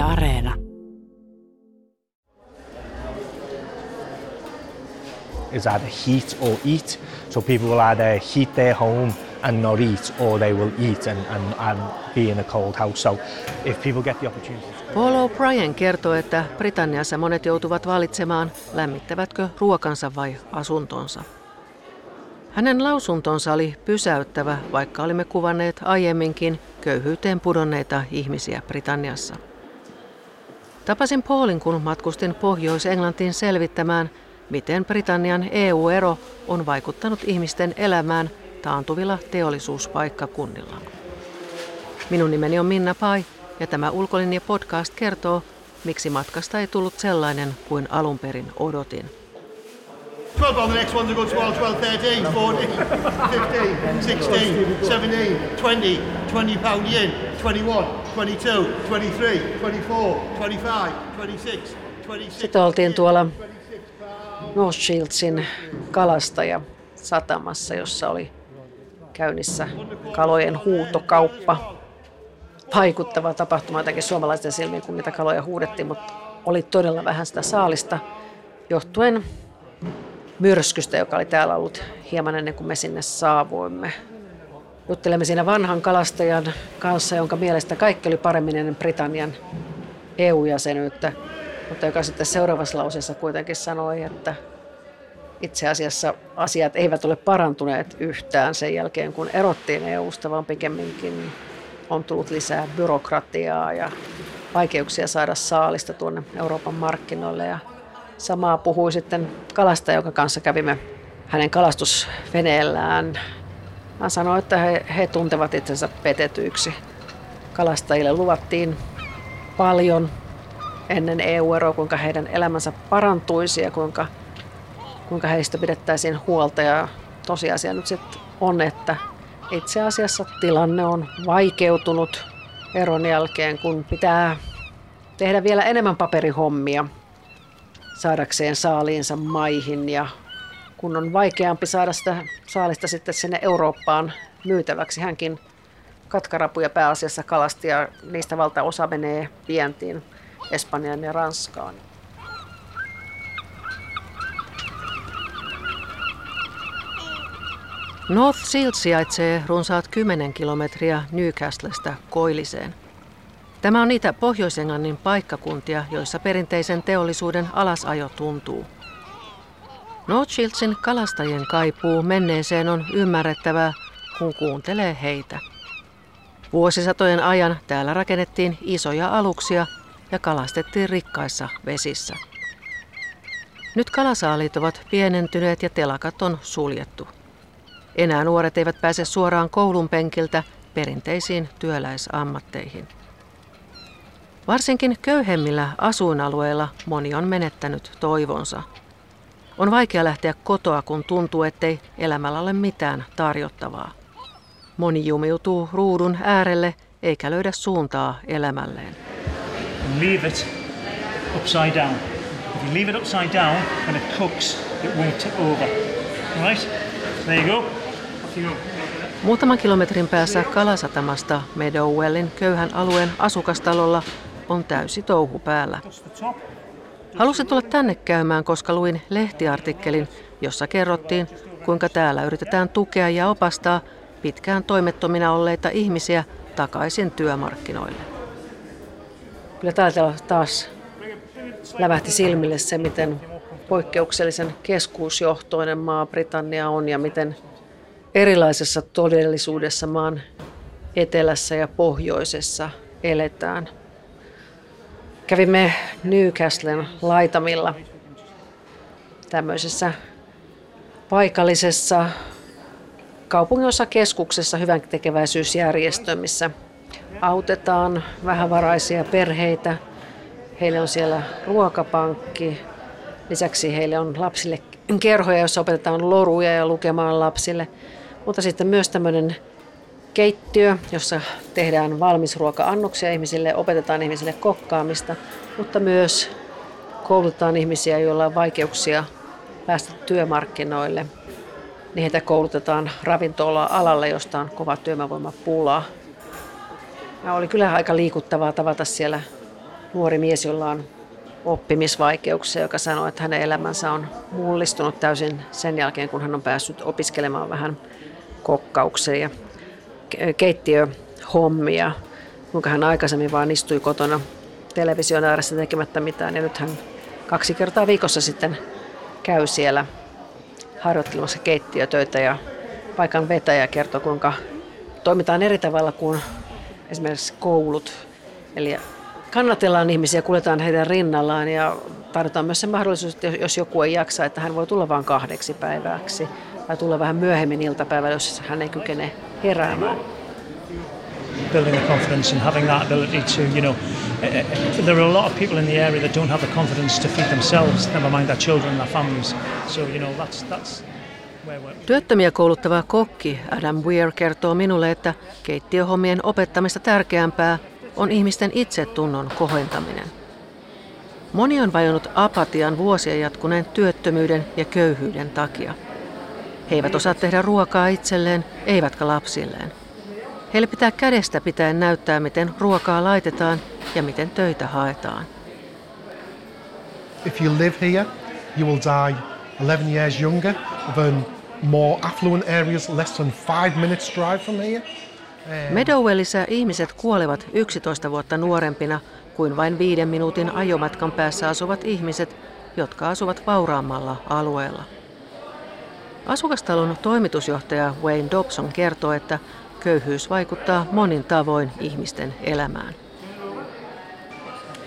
Yle Areena. is either heat or eat. So people will either heat their home and not eat, or they will eat and, and, and be in a cold house. So if people get the opportunity... Paul O'Brien kertoo, että Britanniassa monet joutuvat valitsemaan, lämmittävätkö ruokansa vai asuntonsa. Hänen lausuntonsa oli pysäyttävä, vaikka olimme kuvanneet aiemminkin köyhyyteen pudonneita ihmisiä Britanniassa. Tapasin Paulin, kun matkustin Pohjois-Englantiin selvittämään, miten Britannian EU-ero on vaikuttanut ihmisten elämään taantuvilla teollisuuspaikkakunnilla. Minun nimeni on Minna Pai ja tämä Ulkolinja podcast kertoo, miksi matkasta ei tullut sellainen kuin alun perin odotin. 12 on the next one to go 12, 12, 13, 14, 15, 16, 17, 20, 20 pound yen, 21, 22, 23, 24, 25, 26, 26. Sitten oltiin tuolla North Shieldsin kalastaja satamassa, jossa oli käynnissä kalojen huutokauppa. Vaikuttava tapahtuma jotenkin suomalaisten silmiin, kun niitä kaloja huudettiin, mutta oli todella vähän sitä saalista johtuen myrskystä, joka oli täällä ollut hieman ennen kuin me sinne saavuimme. Juttelemme siinä vanhan kalastajan kanssa, jonka mielestä kaikki oli paremmin ennen Britannian EU-jäsenyyttä, mutta joka sitten seuraavassa lauseessa kuitenkin sanoi, että itse asiassa asiat eivät ole parantuneet yhtään sen jälkeen, kun erottiin EUsta, vaan pikemminkin on tullut lisää byrokratiaa ja vaikeuksia saada saalista tuonne Euroopan markkinoille. Ja samaa puhui sitten kalastaja, jonka kanssa kävimme hänen kalastusveneellään. Hän sanoi, että he, he tuntevat itsensä petetyiksi. Kalastajille luvattiin paljon ennen EU-eroa, kuinka heidän elämänsä parantuisi ja kuinka, kuinka heistä pidettäisiin huolta. Ja tosiasia nyt sitten on, että itse asiassa tilanne on vaikeutunut eron jälkeen, kun pitää tehdä vielä enemmän paperihommia saadakseen saaliinsa maihin ja kun on vaikeampi saada sitä saalista sitten sinne Eurooppaan myytäväksi. Hänkin katkarapuja pääasiassa kalasti ja niistä valtaosa menee vientiin Espanjaan ja Ranskaan. North Shield sijaitsee runsaat 10 kilometriä Newcastlesta Koilliseen. Tämä on niitä Pohjois-Englannin paikkakuntia, joissa perinteisen teollisuuden alasajo tuntuu. North Shieldsin kalastajien kaipuu menneeseen on ymmärrettävää, kun kuuntelee heitä. Vuosisatojen ajan täällä rakennettiin isoja aluksia ja kalastettiin rikkaissa vesissä. Nyt kalasaalit ovat pienentyneet ja telakat on suljettu. Enää nuoret eivät pääse suoraan koulun penkiltä perinteisiin työläisammatteihin. Varsinkin köyhemmillä asuinalueilla moni on menettänyt toivonsa. On vaikea lähteä kotoa, kun tuntuu, ettei elämällä ole mitään tarjottavaa. Moni jumiutuu ruudun äärelle eikä löydä suuntaa elämälleen. Leave it upside down. If you leave it upside down and it cooks, it won't tip over. Right? There you go. Off you go. Muutaman kilometrin päässä Kalasatamasta Meadowwellin köyhän alueen asukastalolla on täysi touhu päällä. Halusin tulla tänne käymään, koska luin lehtiartikkelin, jossa kerrottiin, kuinka täällä yritetään tukea ja opastaa pitkään toimettomina olleita ihmisiä takaisin työmarkkinoille. Kyllä täältä taas lävähti silmille se, miten poikkeuksellisen keskuusjohtoinen maa Britannia on ja miten erilaisessa todellisuudessa maan etelässä ja pohjoisessa eletään. Kävimme Newcastlen laitamilla tämmöisessä paikallisessa kaupunginosa keskuksessa hyvän tekeväisyysjärjestö, missä autetaan vähävaraisia perheitä. Heille on siellä ruokapankki. Lisäksi heille on lapsille kerhoja, joissa opetetaan loruja ja lukemaan lapsille. Mutta sitten myös tämmöinen keittiö, jossa tehdään valmisruoka-annoksia ihmisille, opetetaan ihmisille kokkaamista, mutta myös koulutetaan ihmisiä, joilla on vaikeuksia päästä työmarkkinoille. Niin heitä koulutetaan ravintola-alalle, josta on kova työvoimapula. Ja oli kyllä aika liikuttavaa tavata siellä nuori mies, jolla on oppimisvaikeuksia, joka sanoo, että hänen elämänsä on mullistunut täysin sen jälkeen, kun hän on päässyt opiskelemaan vähän kokkauksia ja keittiöhommia, kuinka hän aikaisemmin vaan istui kotona television ääressä tekemättä mitään ja nyt hän kaksi kertaa viikossa sitten käy siellä harjoittelemassa keittiötöitä ja paikan vetäjä kertoo, kuinka toimitaan eri tavalla kuin esimerkiksi koulut. Eli kannatellaan ihmisiä, kuljetaan heidän rinnallaan ja tarjotaan myös se mahdollisuus, että jos joku ei jaksa, että hän voi tulla vain kahdeksi päiväksi tai tulla vähän myöhemmin iltapäivällä, jos hän ei kykene heräämään. Building the confidence and having that ability to, you know, eh, eh, there are a lot of people in the area that don't have the confidence to feed themselves, never mind their children, their families. So, you know, that's, that's Työttömiä kouluttava kokki Adam Weir kertoo minulle, että keittiöhommien opettamista tärkeämpää on ihmisten itsetunnon kohentaminen. Moni on vajonnut apatian vuosia jatkuneen työttömyyden ja köyhyyden takia. He eivät osaa tehdä ruokaa itselleen, eivätkä lapsilleen. Heille pitää kädestä pitäen näyttää, miten ruokaa laitetaan ja miten töitä haetaan. If you live here, you will die 11 years younger than more affluent areas less than five minutes drive from here. Meadowellissa ihmiset kuolevat 11 vuotta nuorempina kuin vain viiden minuutin ajomatkan päässä asuvat ihmiset, jotka asuvat vauraammalla alueella. Asukastalon toimitusjohtaja Wayne Dobson kertoo, että köyhyys vaikuttaa monin tavoin ihmisten elämään.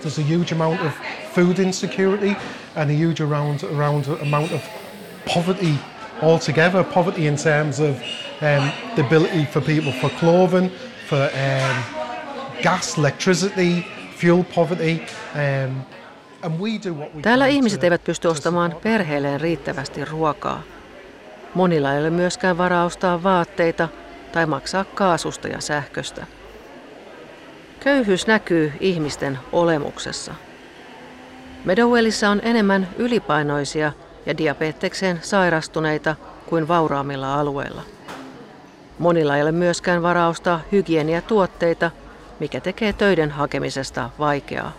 There's a huge amount of food insecurity and a huge around, around amount of poverty altogether. Poverty in terms of um, the ability for people for clothing, for um, gas, electricity, fuel poverty. Um, Täällä ihmiset eivät pysty ostamaan perheelleen riittävästi ruokaa. Monilla ei ole myöskään varaa ostaa vaatteita tai maksaa kaasusta ja sähköstä. Köyhyys näkyy ihmisten olemuksessa. Meadowellissa on enemmän ylipainoisia ja diabetekseen sairastuneita kuin vauraammilla alueilla. Monilla ei ole myöskään varaa ostaa hygieniatuotteita, mikä tekee töiden hakemisesta vaikeaa.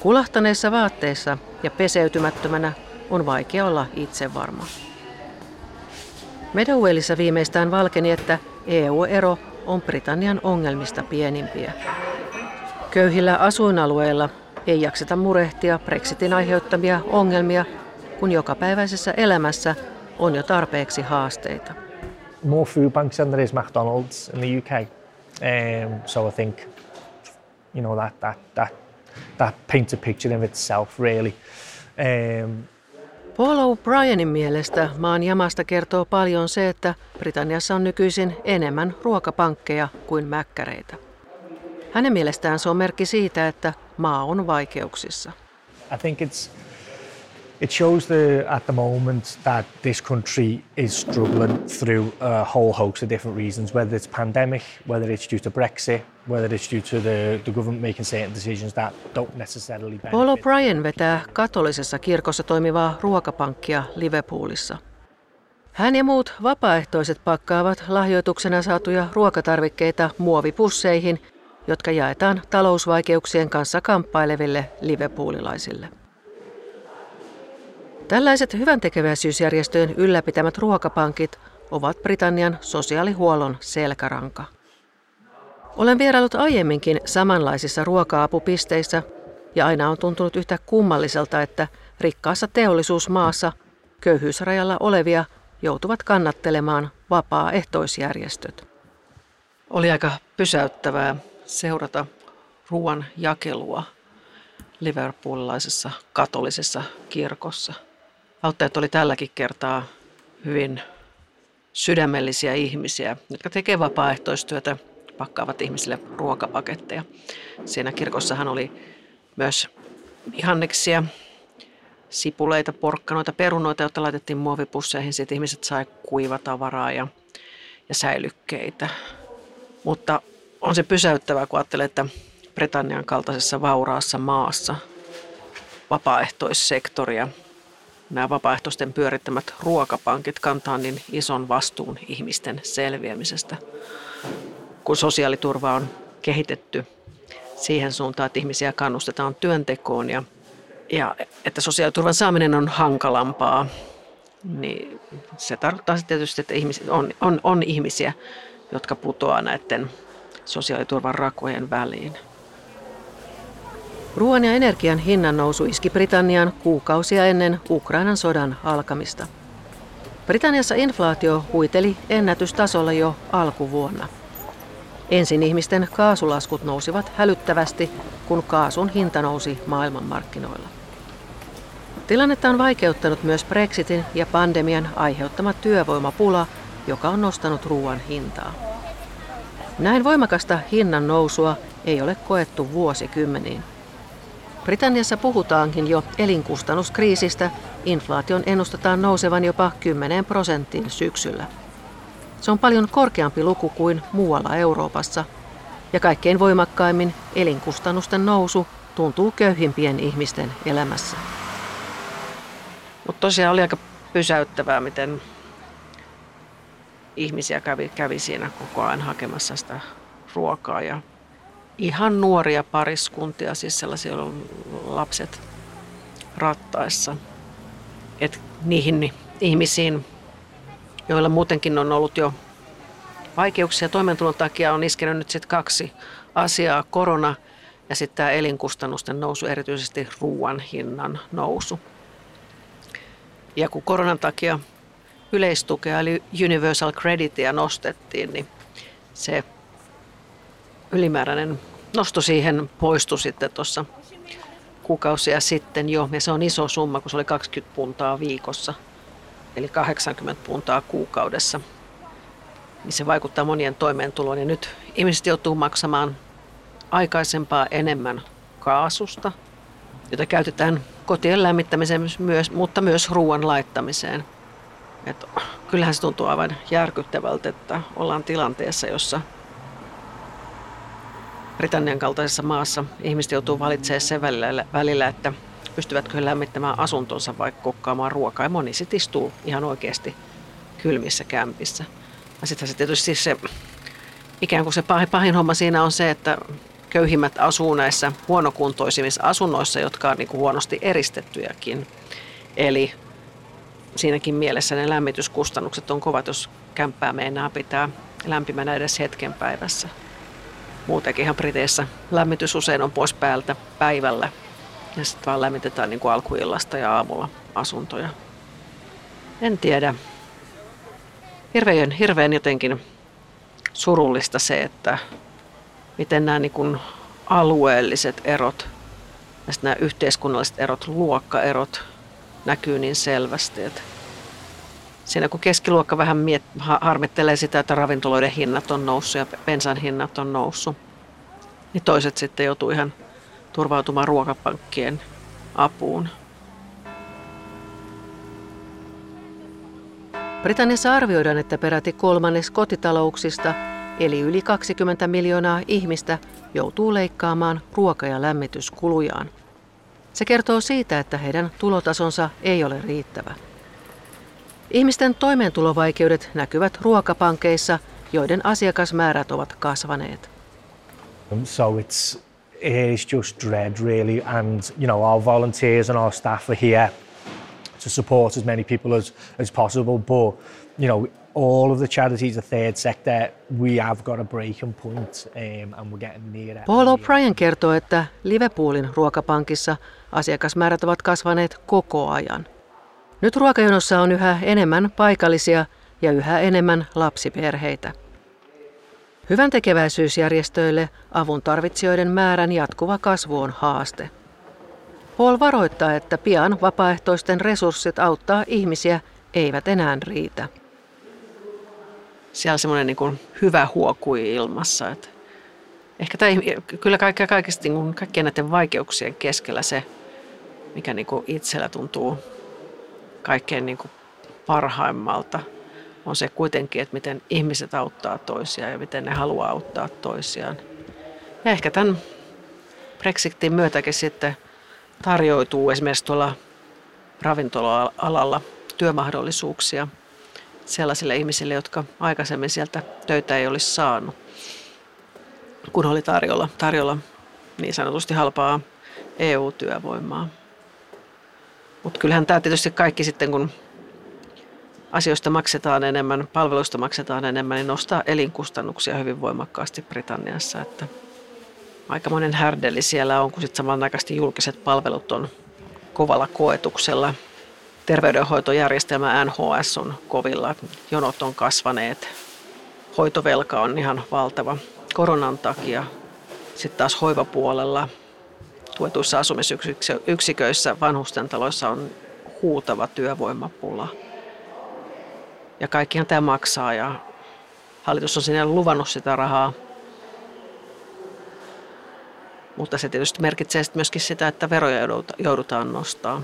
Kulahtaneissa vaatteissa ja peseytymättömänä on vaikea olla itsevarma. Meadowellissa viimeistään valkeni, että EU-ero on Britannian ongelmista pienimpiä. Köyhillä asuinalueilla ei jakseta murehtia Brexitin aiheuttamia ongelmia, kun jokapäiväisessä elämässä on jo tarpeeksi haasteita. More food banks than there is McDonald's in the UK. Um, so I think, you know, that, that, that, that paints a picture in itself really. Um, Paul O'Brienin mielestä maan jamasta kertoo paljon se, että Britanniassa on nykyisin enemmän ruokapankkeja kuin mäkkäreitä. Hänen mielestään se on merkki siitä, että maa on vaikeuksissa. I think it's it shows the at the moment that this country is struggling through a whole host of different reasons, whether it's pandemic, whether it's due to Brexit, whether it's due to the, the government making certain decisions that don't necessarily benefit. Paul O'Brien vetää katolisessa kirkossa toimivaa ruokapankkia Liverpoolissa. Hän ja muut vapaaehtoiset pakkaavat lahjoituksena saatuja ruokatarvikkeita muovipusseihin, jotka jaetaan talousvaikeuksien kanssa kamppaileville liverpoolilaisille. Tällaiset hyväntekeväisyysjärjestöjen ylläpitämät ruokapankit ovat Britannian sosiaalihuollon selkäranka. Olen vierailut aiemminkin samanlaisissa ruoka-apupisteissä ja aina on tuntunut yhtä kummalliselta, että rikkaassa teollisuusmaassa köyhyysrajalla olevia joutuvat kannattelemaan vapaaehtoisjärjestöt. Oli aika pysäyttävää seurata ruoan jakelua Liverpoolilaisessa katolisessa kirkossa. Auttajat oli tälläkin kertaa hyvin sydämellisiä ihmisiä, jotka tekevät vapaaehtoistyötä, pakkaavat ihmisille ruokapaketteja. Siinä kirkossahan oli myös vihanneksia, sipuleita, porkkanoita, perunoita, joita laitettiin muovipusseihin. Sitten ihmiset sai kuivatavaraa ja, ja säilykkeitä. Mutta on se pysäyttävää, kun ajattelee, että Britannian kaltaisessa vauraassa maassa vapaaehtoissektoria nämä vapaaehtoisten pyörittämät ruokapankit kantaa niin ison vastuun ihmisten selviämisestä. Kun sosiaaliturva on kehitetty siihen suuntaan, että ihmisiä kannustetaan työntekoon ja, ja että sosiaaliturvan saaminen on hankalampaa, niin se tarkoittaa tietysti, että ihmiset, on, on, on ihmisiä, jotka putoaa näiden sosiaaliturvan rakojen väliin. Ruoan ja energian hinnan nousu iski Britannian kuukausia ennen Ukrainan sodan alkamista. Britanniassa inflaatio huiteli ennätystasolla jo alkuvuonna. Ensin ihmisten kaasulaskut nousivat hälyttävästi, kun kaasun hinta nousi maailmanmarkkinoilla. Tilannetta on vaikeuttanut myös Brexitin ja pandemian aiheuttama työvoimapula, joka on nostanut ruoan hintaa. Näin voimakasta hinnan nousua ei ole koettu vuosikymmeniin. Britanniassa puhutaankin jo elinkustannuskriisistä. Inflaation ennustetaan nousevan jopa 10 prosenttiin syksyllä. Se on paljon korkeampi luku kuin muualla Euroopassa. Ja kaikkein voimakkaimmin elinkustannusten nousu tuntuu köyhimpien ihmisten elämässä. Mutta tosiaan oli aika pysäyttävää, miten ihmisiä kävi, kävi siinä koko ajan hakemassa sitä ruokaa. Ja ihan nuoria pariskuntia, siis sellaisia lapset rattaissa. Et niihin ihmisiin, joilla muutenkin on ollut jo vaikeuksia toimeentulon takia, on iskenyt nyt sitten kaksi asiaa, korona ja sitten tämä elinkustannusten nousu, erityisesti ruoan hinnan nousu. Ja kun koronan takia yleistukea eli Universal Creditia nostettiin, niin se ylimääräinen nosto siihen poistui sitten tuossa kuukausia sitten jo. Ja se on iso summa, kun se oli 20 puntaa viikossa, eli 80 puntaa kuukaudessa. Niin se vaikuttaa monien toimeentuloon. Ja nyt ihmiset joutuu maksamaan aikaisempaa enemmän kaasusta, jota käytetään kotien lämmittämiseen, myös, mutta myös ruoan laittamiseen. Et kyllähän se tuntuu aivan järkyttävältä, että ollaan tilanteessa, jossa Britannian kaltaisessa maassa ihmiset joutuu valitsemaan sen välillä, että pystyvätkö he lämmittämään asuntonsa vai kokkaamaan ruokaa. Ja moni sitten istuu ihan oikeasti kylmissä kämpissä. Ja sitten se tietysti se, ikään kuin se pahin, pahin homma siinä on se, että köyhimmät asuu näissä huonokuntoisimmissa asunnoissa, jotka on niin kuin huonosti eristettyjäkin. Eli siinäkin mielessä ne lämmityskustannukset on kovat, jos kämppää meinaa pitää lämpimänä edes hetken päivässä. Muutenkinhan Briteissä lämmitys usein on pois päältä päivällä ja sitten vaan lämmitetään niin kuin alkuillasta ja aamulla asuntoja. En tiedä. Hirveän, hirveän jotenkin surullista se, että miten nämä niin kuin alueelliset erot ja nämä yhteiskunnalliset erot, luokkaerot näkyy niin selvästi. Että siinä kun keskiluokka vähän miet, harmittelee sitä, että ravintoloiden hinnat on noussut ja bensan hinnat on noussut, niin toiset sitten joutuu ihan turvautumaan ruokapankkien apuun. Britanniassa arvioidaan, että peräti kolmannes kotitalouksista, eli yli 20 miljoonaa ihmistä, joutuu leikkaamaan ruoka- ja lämmityskulujaan. Se kertoo siitä, että heidän tulotasonsa ei ole riittävä. Ihmisten toimeentulovaikeudet näkyvät ruokapankeissa, joiden asiakasmäärät ovat kasvaneet. So it's it is just dread really and you know our volunteers and our staff are here to support as many people as, as possible but you know all of the charities, the third sector, we have got a breaking point um, and we're getting near it. Paul O'Brien kertoo, että Liverpoolin ruokapankissa asiakasmäärät ovat kasvaneet koko ajan. Nyt ruokajonossa on yhä enemmän paikallisia ja yhä enemmän lapsiperheitä. Hyvän tekeväisyysjärjestöille avun tarvitsijoiden määrän jatkuva kasvu on haaste. Paul varoittaa, että pian vapaaehtoisten resurssit auttaa ihmisiä eivät enää riitä. Siellä on semmoinen niin hyvä huokui ilmassa. Että ehkä tämä, kyllä kaikkea, kaikista, niin kaikkien näiden vaikeuksien keskellä se, mikä niin kuin itsellä tuntuu kaikkein niin kuin parhaimmalta, on se kuitenkin, että miten ihmiset auttaa toisiaan ja miten ne haluaa auttaa toisiaan. Ja ehkä tämän Brexitin myötäkin sitten tarjoutuu esimerkiksi tuolla ravintola-alalla työmahdollisuuksia sellaisille ihmisille, jotka aikaisemmin sieltä töitä ei olisi saanut, kun oli tarjolla, tarjolla niin sanotusti halpaa EU-työvoimaa. Mutta kyllähän tämä tietysti kaikki sitten, kun asioista maksetaan enemmän, palveluista maksetaan enemmän, niin nostaa elinkustannuksia hyvin voimakkaasti Britanniassa. Että aika monen härdeli siellä on, kun sitten samanaikaisesti julkiset palvelut on kovalla koetuksella. Terveydenhoitojärjestelmä NHS on kovilla, jonot on kasvaneet, hoitovelka on ihan valtava koronan takia. Sitten taas hoivapuolella tuetuissa asumisyksiköissä vanhustentaloissa on huutava työvoimapula. Ja kaikkihan tämä maksaa ja hallitus on sinne luvannut sitä rahaa. Mutta se tietysti merkitsee myöskin sitä, että veroja joudutaan nostaa,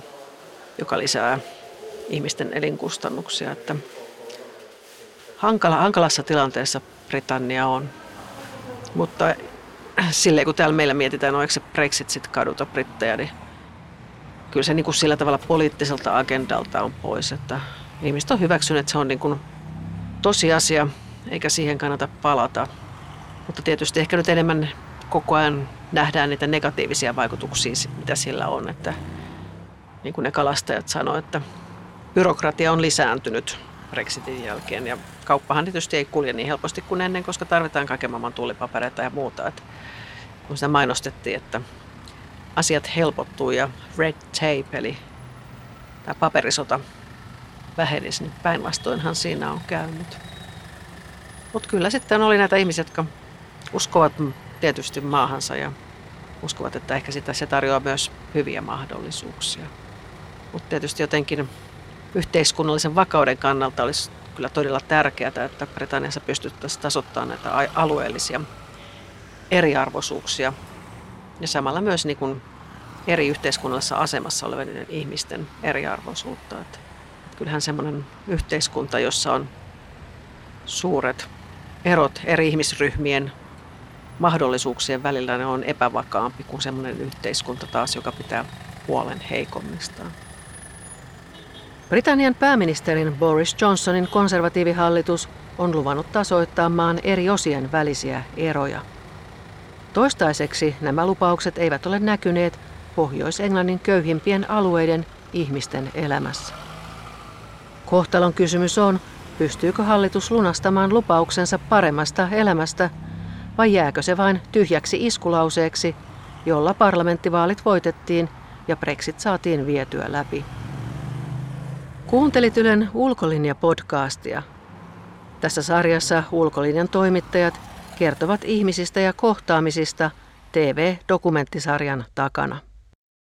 joka lisää ihmisten elinkustannuksia. Että hankala, hankalassa tilanteessa Britannia on. Mutta silleen kun täällä meillä mietitään, no se Brexit sitten kaduta brittejä, niin kyllä se niin kuin sillä tavalla poliittiselta agendalta on pois, että ihmiset on hyväksynyt, että se on niin kuin tosiasia, eikä siihen kannata palata. Mutta tietysti ehkä nyt enemmän koko ajan nähdään niitä negatiivisia vaikutuksia, mitä sillä on. Että, niin kuin ne kalastajat sanoivat, että byrokratia on lisääntynyt Brexitin jälkeen. Ja kauppahan tietysti ei kulje niin helposti kuin ennen, koska tarvitaan kaiken maailman tullipapereita ja muuta. Että kun sitä mainostettiin, että asiat helpottuu ja red tape, eli tämä paperisota vähenisi, niin päinvastoinhan siinä on käynyt. Mutta kyllä sitten oli näitä ihmisiä, jotka uskovat tietysti maahansa ja uskovat, että ehkä sitä se tarjoaa myös hyviä mahdollisuuksia. Mutta tietysti jotenkin yhteiskunnallisen vakauden kannalta olisi kyllä todella tärkeää, että Britanniassa pystyttäisiin tasoittamaan näitä alueellisia eriarvoisuuksia ja samalla myös niin kuin eri yhteiskunnallisessa asemassa olevien ihmisten eriarvoisuutta. Että kyllähän semmoinen yhteiskunta, jossa on suuret erot eri ihmisryhmien mahdollisuuksien välillä, ne on epävakaampi kuin semmoinen yhteiskunta taas, joka pitää huolen heikommistaan. Britannian pääministerin Boris Johnsonin konservatiivihallitus on luvannut tasoittaa maan eri osien välisiä eroja. Toistaiseksi nämä lupaukset eivät ole näkyneet Pohjois-Englannin köyhimpien alueiden ihmisten elämässä. Kohtalon kysymys on, pystyykö hallitus lunastamaan lupauksensa paremmasta elämästä vai jääkö se vain tyhjäksi iskulauseeksi, jolla parlamenttivaalit voitettiin ja Brexit saatiin vietyä läpi. Kuuntelit Ylen Ulkolinja-podcastia. Tässä sarjassa Ulkolinjan toimittajat kertovat ihmisistä ja kohtaamisista TV-dokumenttisarjan takana.